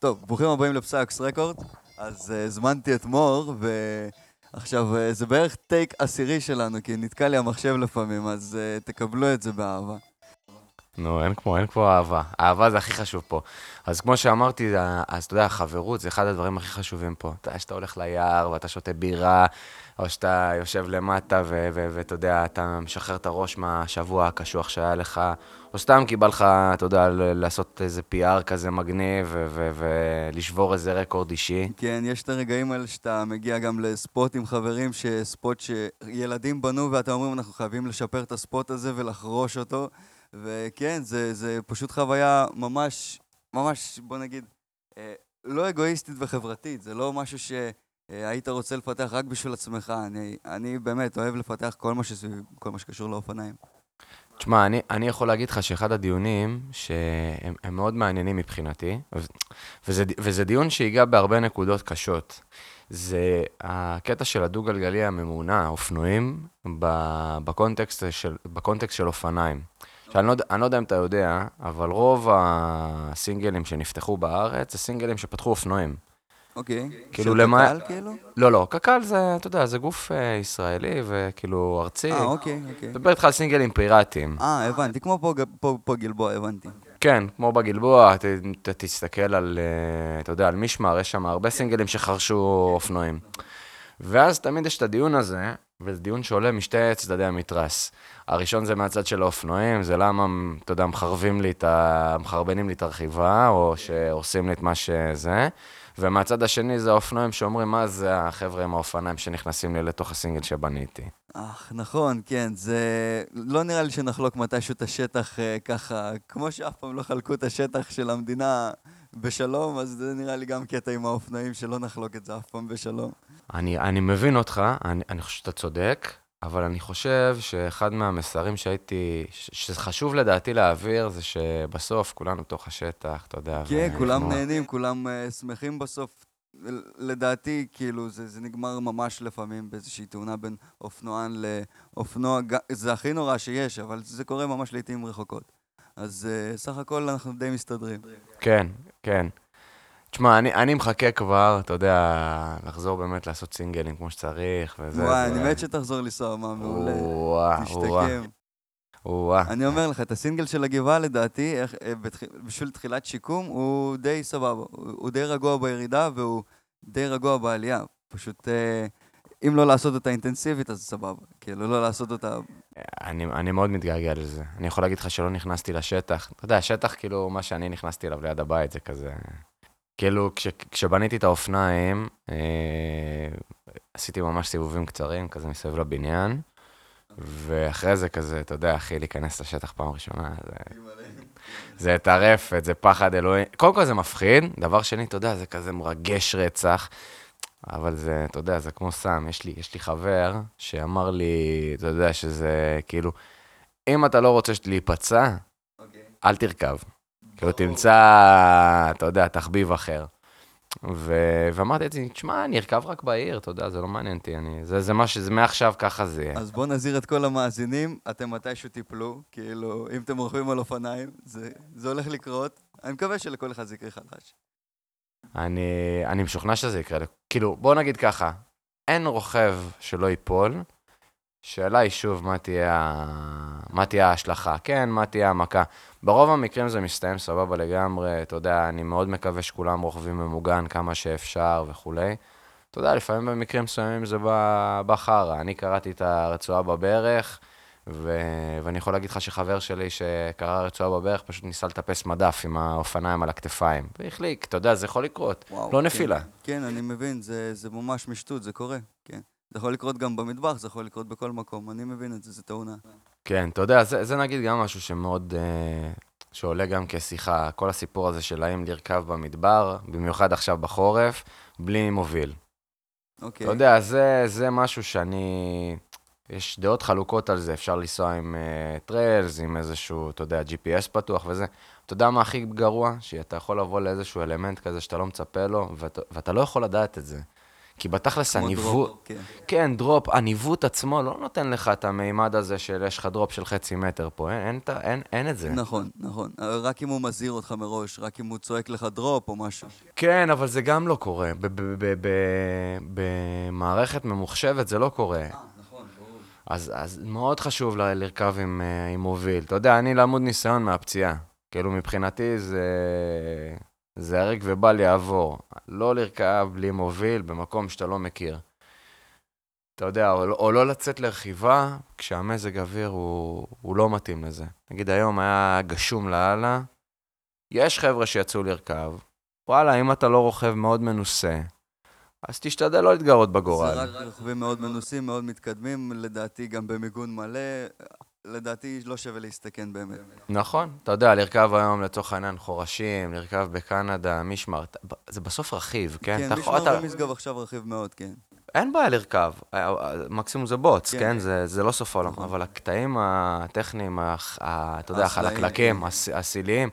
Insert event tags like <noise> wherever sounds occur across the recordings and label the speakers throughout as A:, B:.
A: טוב, ברוכים הבאים לפסאקס רקורד. אז uh, הזמנתי את מור, ועכשיו, uh, זה בערך טייק עשירי שלנו, כי נתקע לי המחשב לפעמים, אז uh, תקבלו את זה באהבה.
B: נו, אין כמו, אין כמו אהבה. אהבה זה הכי חשוב פה. אז כמו שאמרתי, אז אתה יודע, חברות זה אחד הדברים הכי חשובים פה. אתה יודע, שאתה הולך ליער ואתה שותה בירה, או שאתה יושב למטה ואתה יודע, אתה משחרר את הראש מהשבוע הקשוח שהיה לך, או סתם כי בא לך, אתה יודע, לעשות איזה PR כזה מגניב ולשבור איזה רקורד אישי.
A: כן, יש את הרגעים האלה שאתה מגיע גם לספוט עם חברים, ספוט שילדים בנו ואתה אומרים, אנחנו חייבים לשפר את הספוט הזה ולחרוש אותו. וכן, זה, זה פשוט חוויה ממש, ממש, בוא נגיד, אה, לא אגואיסטית וחברתית, זה לא משהו שהיית רוצה לפתח רק בשביל עצמך. אני, אני באמת אוהב לפתח כל מה, שסביב, כל מה שקשור לאופניים.
B: תשמע, אני, אני יכול להגיד לך שאחד הדיונים שהם מאוד מעניינים מבחינתי, וזה, וזה דיון שהגיע בהרבה נקודות קשות, זה הקטע של הדו-גלגלי הממונע, אופנועים, בקונטקסט של, בקונטקסט של אופניים. שאני לא, אני לא יודע אם אתה יודע, אבל רוב הסינגלים שנפתחו בארץ זה סינגלים שפתחו אופנועים.
A: אוקיי. כאילו למה... קק"ל כאילו?
B: לא, לא, קק"ל זה, אתה יודע, זה גוף אה, ישראלי וכאילו ארצי.
A: אה, אוקיי, אוקיי.
B: מדבר איתך על סינגלים פיראטיים.
A: אה, הבנתי, כמו פה, פה, פה גלבוע, הבנתי.
B: כן, כמו בגלבוע, אתה תסתכל על, אה, אתה יודע, על מישמר, יש שם הרבה סינגלים שחרשו אופנועים. ואז תמיד יש את הדיון הזה, וזה דיון שעולה משתי צדדי המתרס. הראשון זה מהצד של האופנועים, זה למה, אתה יודע, מחרבים לי את ה... מחרבנים לי את הרכיבה, או שעושים לי את מה שזה. ומהצד השני זה האופנועים שאומרים, מה זה החבר'ה עם האופניים שנכנסים לי לתוך הסינגל שבניתי.
A: אך, נכון, כן, זה... לא נראה לי שנחלוק מתישהו את השטח אה, ככה, כמו שאף פעם לא חלקו את השטח של המדינה בשלום, אז זה נראה לי גם קטע עם האופנועים, שלא נחלוק את זה אף פעם בשלום.
B: אני, אני מבין אותך, אני, אני חושב שאתה צודק, אבל אני חושב שאחד מהמסרים שהייתי, שזה חשוב לדעתי להעביר, זה שבסוף כולנו תוך השטח, אתה יודע.
A: כן, כולם כמו... נהנים, כולם uh, שמחים בסוף. לדעתי, כאילו, זה, זה נגמר ממש לפעמים באיזושהי תאונה בין אופנוען לאופנוע, זה הכי נורא שיש, אבל זה קורה ממש לעיתים רחוקות. אז uh, סך הכל אנחנו די מסתדרים.
B: כן, כן. תשמע, אני, אני מחכה כבר, אתה יודע, לחזור באמת לעשות סינגלים כמו שצריך, וזה...
A: וואי. אני מת שתחזור לנסוע, מה מעולה. וואו, תשתקם.
B: וואו.
A: אני אומר לך, את הסינגל של הגבעה, לדעתי, איך, אה, בשביל תחילת שיקום, הוא די סבבה. הוא, הוא די רגוע בירידה, והוא די רגוע בעלייה. פשוט, אה, אם לא לעשות אותה אינטנסיבית, אז סבבה. כאילו, לא לעשות אותה...
B: אני, אני מאוד מתגעגע לזה. אני יכול להגיד לך שלא נכנסתי לשטח. אתה יודע, השטח, כאילו, מה שאני נכנסתי אליו ליד הבית, זה כזה... כאילו, כש, כשבניתי את האופניים, אה, עשיתי ממש סיבובים קצרים, כזה מסביב לבניין, ואחרי זה כזה, אתה יודע, אחי, להיכנס לשטח פעם ראשונה, זה... זה טרפת, זה פחד אלוהים. קודם כל זה מפחיד, דבר שני, אתה יודע, זה כזה מרגש רצח, אבל זה, אתה יודע, זה כמו סם. יש לי, יש לי חבר שאמר לי, אתה יודע, שזה כאילו, אם אתה לא רוצה להיפצע, okay. אוקיי. אל תרכב. כאילו תמצא, אתה יודע, תחביב אחר. ו... ואמרתי לעצמי, תשמע, אני ארכב רק בעיר, אתה יודע, זה לא מעניין אותי, אני... זה, זה מה שזה, מעכשיו ככה זה יהיה.
A: אז בואו נזהיר את כל המאזינים, אתם מתישהו תיפלו, כאילו, אם אתם רוכבים על אופניים, זה, זה הולך לקרות. אני מקווה שלכל אחד זה יקרה חדש.
B: אני, אני משוכנע שזה יקרה. כאילו, בואו נגיד ככה, אין רוכב שלא ייפול, שאלה היא שוב, מה תהיה, מה תהיה ההשלכה? כן, מה תהיה המכה? ברוב המקרים זה מסתיים סבבה לגמרי, אתה יודע, אני מאוד מקווה שכולם רוכבים ממוגן כמה שאפשר וכולי. אתה יודע, לפעמים במקרים מסוימים זה בחרא. אני קראתי את הרצועה בברך, ו... ואני יכול להגיד לך שחבר שלי שקרא רצועה בברך, פשוט ניסה לטפס מדף עם האופניים על הכתפיים. והחליק, אתה יודע, זה יכול לקרות, וואו, לא נפילה.
A: כן, כן, אני מבין, זה, זה ממש משטות, זה קורה, כן. זה יכול לקרות גם במטבח, זה יכול לקרות בכל מקום, אני מבין את זה, זה תאונה.
B: כן, אתה יודע, זה, זה נגיד גם משהו שמאוד, אה, שעולה גם כשיחה, כל הסיפור הזה של האם לרכב במדבר, במיוחד עכשיו בחורף, בלי מוביל. אוקיי. אתה יודע, זה, זה משהו שאני... יש דעות חלוקות על זה, אפשר לנסוע עם uh, trails, עם איזשהו, אתה יודע, GPS פתוח וזה. אתה יודע מה הכי גרוע? שאתה יכול לבוא לאיזשהו אלמנט כזה שאתה לא מצפה לו, ואת, ואתה לא יכול לדעת את זה. כי בתכלס הניווט,
A: כן.
B: כן, drop, הניווט עצמו לא נותן לך את המימד הזה של יש לך drop של חצי מטר פה, אין, אין, אין, אין, את זה.
A: נכון, נכון. רק אם הוא מזהיר אותך מראש, רק אם הוא צועק לך drop או משהו.
B: כן, אבל זה גם לא קורה. במערכת ממוחשבת זה לא קורה. אז, אז מאוד חשוב ל- לרכב עם, אה, עם מוביל. אתה יודע, אני למוד ניסיון מהפציעה. כאילו, מבחינתי זה, זה הרג ובל יעבור. לא לרכב בלי מוביל במקום שאתה לא מכיר. אתה יודע, או, או לא לצאת לרכיבה כשהמזג אוויר הוא, הוא לא מתאים לזה. נגיד היום היה גשום לאללה, יש חבר'ה שיצאו לרכב, וואלה, אם אתה לא רוכב מאוד מנוסה, אז תשתדל לא להתגרות בגורל.
A: זה רק רכבים מאוד מנוסים, מאוד מתקדמים, לדעתי גם במיגון מלא. לדעתי לא שווה להסתכן באמת.
B: נכון, אתה יודע, לרכב היום לצורך העניין חורשים, לרכב בקנדה, מישמר, זה בסוף רכיב, כן?
A: כן,
B: יכול- אתה-
A: ומשגב עכשיו רכיב מאוד, כן.
B: אין בעיה לרכב, אה, אה, מקסימום זה בוץ,
A: כן.
B: כן? זה, זה לא סוף העולם,
A: נכון.
B: אבל הקטעים הטכניים, ה- אתה יודע, החלקלקים,
A: כן.
B: הס- הסיליים,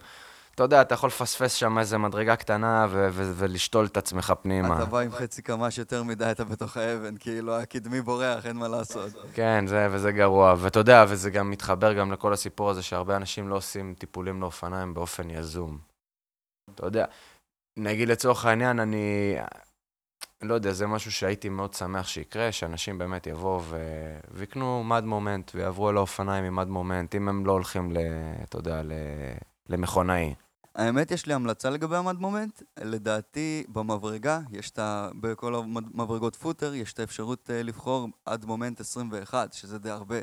B: אתה יודע, אתה יכול לפספס שם איזה מדרגה קטנה ו- ו- ולשתול את עצמך פנימה.
A: אתה בא עם חצי קמ"ש יותר מדי, אתה בתוך האבן, כאילו הקדמי בורח, אין מה לעשות.
B: כן, זה, וזה גרוע. ואתה יודע, וזה גם מתחבר גם לכל הסיפור הזה שהרבה אנשים לא עושים טיפולים לאופניים באופן יזום. אתה יודע, נגיד לצורך העניין, אני... לא יודע, זה משהו שהייתי מאוד שמח שיקרה, שאנשים באמת יבואו ו... ויקנו מד מומנט ויעברו על האופניים עם מד מומנט, אם הם לא הולכים ל... אתה יודע, ל... למכונאי.
A: האמת, יש לי המלצה לגבי המד מומנט. לדעתי, במברגה, יש את ה... בכל המברגות פוטר, יש את האפשרות אה, לבחור עד מומנט 21, שזה די הרבה.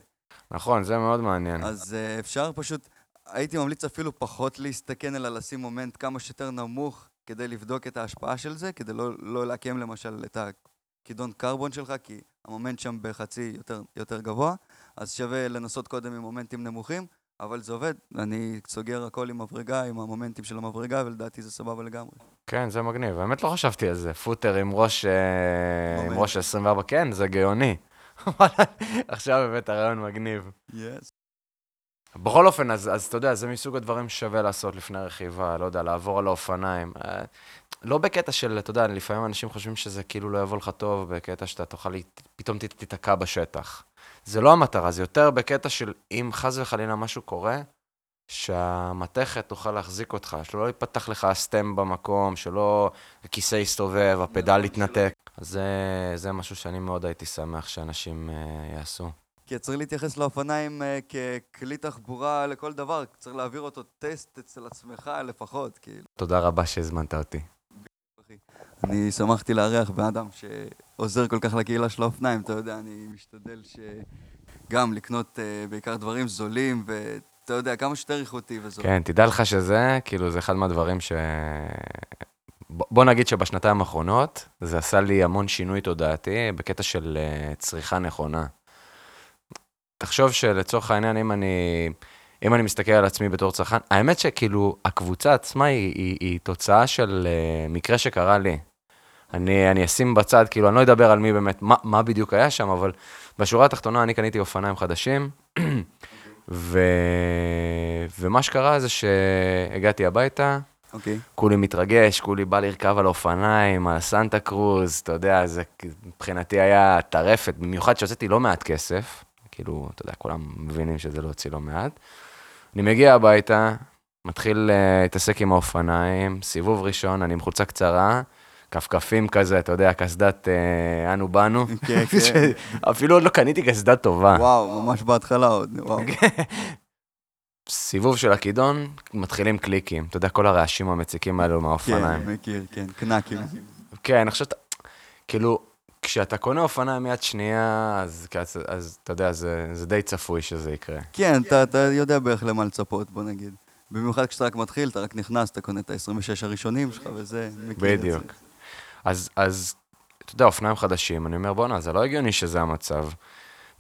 B: נכון, זה מאוד מעניין.
A: אז אה, אפשר פשוט, הייתי ממליץ אפילו פחות להסתכן, אלא לשים מומנט כמה שיותר נמוך כדי לבדוק את ההשפעה של זה, כדי לא, לא לעקם למשל את הכידון קרבון שלך, כי המומנט שם בחצי יותר, יותר גבוה, אז שווה לנסות קודם עם מומנטים נמוכים, אבל זה עובד. אני סוגר הכל עם מברגה, עם המומנטים של המברגה, ולדעתי זה סבבה לגמרי.
B: כן, זה מגניב. האמת לא חשבתי על זה. פוטר עם ראש, אה, עם. ראש 24, כן, זה גאוני. <laughs> עכשיו באמת הרעיון מגניב.
A: יס.
B: בכל אופן, אז, אז אתה יודע, זה מסוג הדברים ששווה לעשות לפני רכיבה, לא יודע, לעבור על האופניים. אה, לא בקטע של, אתה יודע, לפעמים אנשים חושבים שזה כאילו לא יבוא לך טוב, בקטע שאתה תוכל, פתאום תיתקע בשטח. זה לא המטרה, זה יותר בקטע של אם חס וחלילה משהו קורה, שהמתכת תוכל להחזיק אותך, שלא ייפתח לך הסטם במקום, שלא הכיסא יסתובב, הפדל יתנתק. אז זה, זה משהו שאני מאוד הייתי שמח שאנשים אה, יעשו.
A: כי צריך להתייחס לאופניים אה, ככלי תחבורה לכל דבר, צריך להעביר אותו טסט אצל עצמך לפחות, כאילו.
B: תודה רבה שהזמנת אותי.
A: אני שמחתי לארח בן אדם שעוזר כל כך לקהילה של האופניים, אתה יודע, אני משתדל שגם לקנות אה, בעיקר דברים זולים, ואתה יודע, כמה שיותר איכותי וזול.
B: כן, תדע לך שזה, כאילו, זה אחד מהדברים ש... בוא נגיד שבשנתיים האחרונות, זה עשה לי המון שינוי תודעתי בקטע של אה, צריכה נכונה. תחשוב שלצורך העניין, אם אני, אם אני מסתכל על עצמי בתור צרכן, האמת שכאילו, הקבוצה עצמה היא, היא, היא תוצאה של אה, מקרה שקרה לי. אני, אני אשים בצד, כאילו, אני לא אדבר על מי באמת, מה, מה בדיוק היה שם, אבל בשורה התחתונה אני קניתי אופניים חדשים, <clears throat> ו... ומה שקרה זה שהגעתי הביתה,
A: אוקיי.
B: כולי מתרגש, כולי בא לרכב על אופניים, על סנטה קרוז, אתה יודע, זה מבחינתי היה טרפת, במיוחד שהוצאתי לא מעט כסף, כאילו, אתה יודע, כולם מבינים שזה לא הוציא לא מעט. אני מגיע הביתה, מתחיל uh, להתעסק עם האופניים, סיבוב ראשון, אני עם חולצה קצרה, כפכפים כזה, אתה יודע, קסדת uh, אנו באנו. <laughs>
A: כן, כן. <laughs>
B: אפילו עוד לא קניתי קסדה טובה.
A: וואו, ממש בהתחלה עוד, וואו. <laughs>
B: סיבוב של הכידון, מתחילים קליקים. אתה יודע, כל הרעשים המציקים האלו מהאופניים.
A: כן, מכיר, כן, קנקים.
B: כן, עכשיו, אתה- כאילו, כשאתה קונה אופניים מיד שנייה, אז, אז, אז אתה יודע, זה, זה די צפוי שזה יקרה.
A: כן, אתה, אתה יודע בערך למה לצפות, בוא נגיד. במיוחד כשאתה רק מתחיל, אתה רק נכנס, אתה קונה את ה-26 הראשונים שלך, וזה, מכיר את זה.
B: בדיוק. אז, אז, אתה יודע, אופניים חדשים, אני אומר, בואנה, זה לא הגיוני שזה המצב.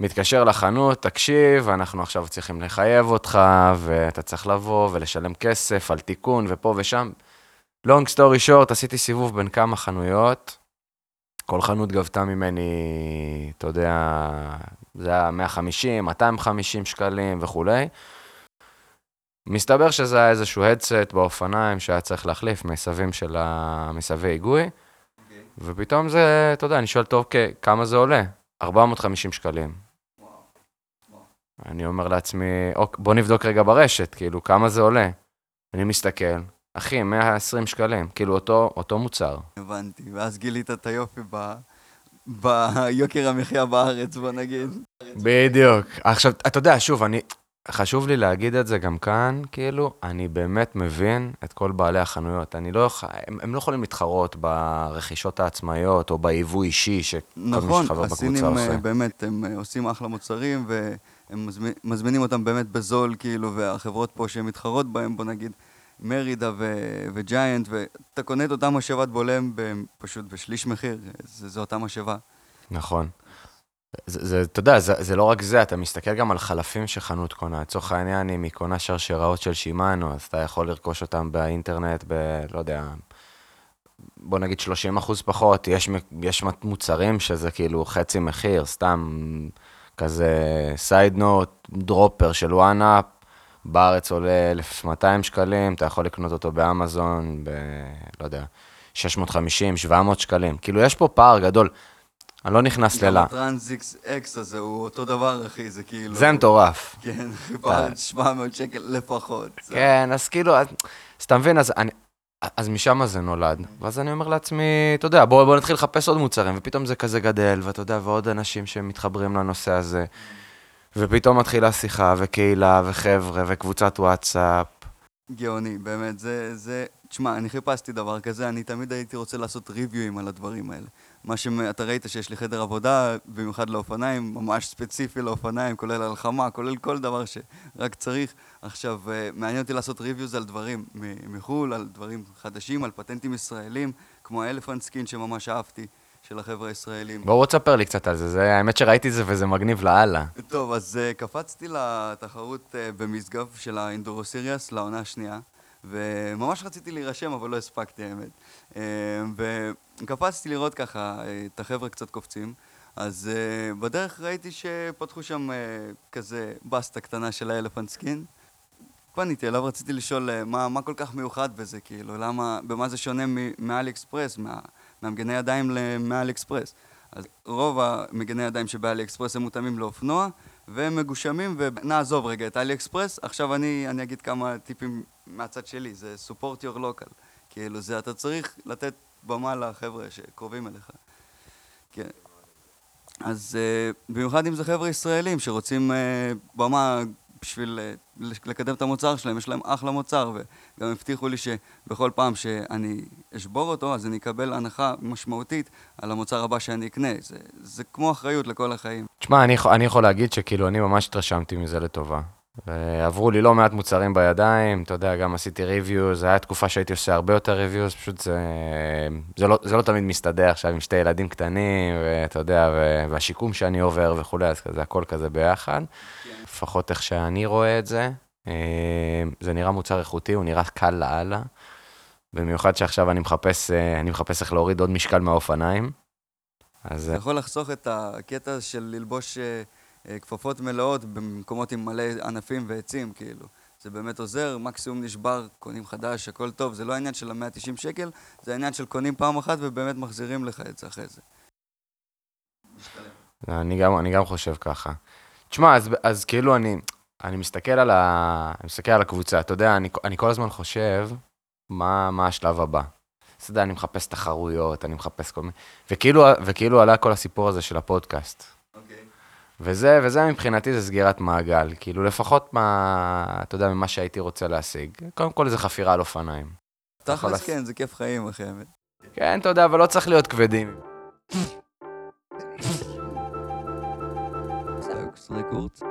B: מתקשר לחנות, תקשיב, אנחנו עכשיו צריכים לחייב אותך, ואתה צריך לבוא ולשלם כסף על תיקון ופה ושם. long story short, עשיתי סיבוב בין כמה חנויות, כל חנות גבתה ממני, אתה יודע, זה היה 150, 250 שקלים וכולי. מסתבר שזה היה איזשהו הדסט באופניים שהיה צריך להחליף מסבים של המסבי היגוי. ופתאום זה, אתה יודע, אני שואל, טוב, כמה זה עולה? 450 שקלים. אני אומר לעצמי, בוא נבדוק רגע ברשת, כאילו, כמה זה עולה? אני מסתכל, אחי, 120 שקלים, כאילו, אותו, אותו מוצר.
A: הבנתי, ואז גילית את היופי ב... ביוקר המחיה בארץ, בוא נגיד.
B: בדיוק. עכשיו, אתה יודע, שוב, אני, חשוב לי להגיד את זה גם כאן, כאילו, אני באמת מבין את כל בעלי החנויות. אני לא יכול, הם, הם לא יכולים להתחרות ברכישות העצמאיות או ביבוא אישי שכל
A: נכון,
B: מי שחבר בקבוצה
A: הסינים
B: עושה.
A: אה, באמת, הם אה, עושים אחלה מוצרים, והם מזמין- מזמינים אותם באמת בזול, כאילו, והחברות פה שהן מתחרות בהם, בוא נגיד, מרידה ו- וג'יינט, ואתה קונה את אותה משאבת בולם פשוט בשליש מחיר, זה, זה אותה משאבה.
B: נכון. זה, אתה יודע, זה, זה לא רק זה, אתה מסתכל גם על חלפים שחנות קונה. לצורך העניין, אם היא קונה שרשראות של שימאנו, אז אתה יכול לרכוש אותם באינטרנט ב... לא יודע, בוא נגיד 30 אחוז פחות. יש מוצרים שזה כאילו חצי מחיר, סתם כזה side note, dropper של OneUp, בארץ עולה 1,200 שקלים, אתה יכול לקנות אותו באמזון ב... לא יודע, 650, 700 שקלים. כאילו, יש פה פער גדול. אני לא נכנס
A: גם
B: ללה.
A: ה TranzX הזה הוא אותו דבר, אחי, זה כאילו...
B: זה מטורף.
A: כן, בארץ 700 <laughs> שקל לפחות.
B: כן, אז כאילו, אז אז אתה מבין, אז אני... אז משם זה נולד. ואז אני אומר לעצמי, אתה יודע, בוא, בוא נתחיל לחפש עוד מוצרים, ופתאום זה כזה גדל, ואתה יודע, ועוד אנשים שמתחברים לנושא הזה. ופתאום מתחילה שיחה, וקהילה, וחבר'ה, וקבוצת וואטסאפ.
A: גאוני, באמת, זה, זה, תשמע, אני חיפשתי דבר כזה, אני תמיד הייתי רוצה לעשות ריוויואים על הדברים האלה. מה שאתה ראית שיש לי חדר עבודה, במיוחד לאופניים, ממש ספציפי לאופניים, כולל הלחמה, כולל כל דבר שרק צריך. עכשיו, אה, מעניין אותי לעשות reviews על דברים מחו"ל, על דברים חדשים, על פטנטים ישראלים, כמו ה Elephant Skin שממש אהבתי, של החבר'ה הישראלים.
B: בואו תספר לי קצת על זה, זה, האמת שראיתי את זה וזה מגניב לאללה.
A: טוב, אז uh, קפצתי לתחרות uh, במשגב של ה Enduro Series, לעונה השנייה, וממש רציתי להירשם, אבל לא הספקתי, האמת. Uh, וקפצתי לראות ככה uh, את החבר'ה קצת קופצים, אז uh, בדרך ראיתי שפתחו שם uh, כזה בסטה קטנה של ה Elephant Skin. פניתי אליו, רציתי לשאול uh, מה, מה כל כך מיוחד בזה, כאילו, למה, במה זה שונה מ AliExpress, מה, מהמגני ידיים למ AliExpress. אז רוב המגני ידיים שב AliExpress הם מותאמים לאופנוע, והם מגושמים, ונעזוב רגע את AliExpress. עכשיו אני, אני אגיד כמה טיפים מהצד שלי, זה support your local. כאילו, זה אתה צריך לתת במה לחבר'ה שקרובים אליך. כן. אז uh, במיוחד אם זה חבר'ה ישראלים שרוצים uh, במה בשביל uh, לקדם את המוצר שלהם, יש להם אחלה מוצר, וגם הבטיחו לי שבכל פעם שאני אשבור אותו, אז אני אקבל הנחה משמעותית על המוצר הבא שאני אקנה. זה, זה כמו אחריות לכל החיים.
B: תשמע, אני, אני יכול להגיד שכאילו, אני ממש התרשמתי מזה לטובה. ועברו לי לא מעט מוצרים בידיים, אתה יודע, גם עשיתי ריוויוז, זו הייתה תקופה שהייתי עושה הרבה יותר ריוויוז, פשוט זה, זה, לא, זה לא תמיד מסתדר עכשיו עם שתי ילדים קטנים, ואתה יודע, והשיקום שאני עובר וכולי, אז כזה, הכל כזה ביחד. לפחות איך שאני רואה את זה, אה, זה נראה מוצר איכותי, הוא נראה קל לאללה. במיוחד שעכשיו אני מחפש, אה, אני מחפש איך להוריד עוד משקל מהאופניים. אז
A: אתה יכול לחסוך את הקטע של ללבוש אה, אה, כפפות מלאות במקומות עם מלא ענפים ועצים, כאילו. זה באמת עוזר, מקסימום נשבר, קונים חדש, הכל טוב. זה לא העניין של ה-190 שקל, זה העניין של קונים פעם אחת ובאמת מחזירים לך את זה אחרי זה.
B: אני גם, אני גם חושב ככה. תשמע, אז, אז כאילו אני, אני מסתכל על, ה, אני מסתכל על הקבוצה, אתה יודע, אני, אני כל הזמן חושב מה, מה השלב הבא. אתה יודע, אני מחפש תחרויות, אני מחפש כל מיני... וכאילו, וכאילו עלה כל הסיפור הזה של הפודקאסט. וזה, וזה מבחינתי זה סגירת מעגל. כאילו, לפחות מה, אתה יודע, ממה שהייתי רוצה להשיג. קודם כל זה חפירה על אופניים.
A: תכלס
B: לעשות-
A: כן, זה כיף חיים, אחי, האמת.
B: כן, אתה יודע, אבל לא צריך להיות כבדים. <laughs>
A: Records.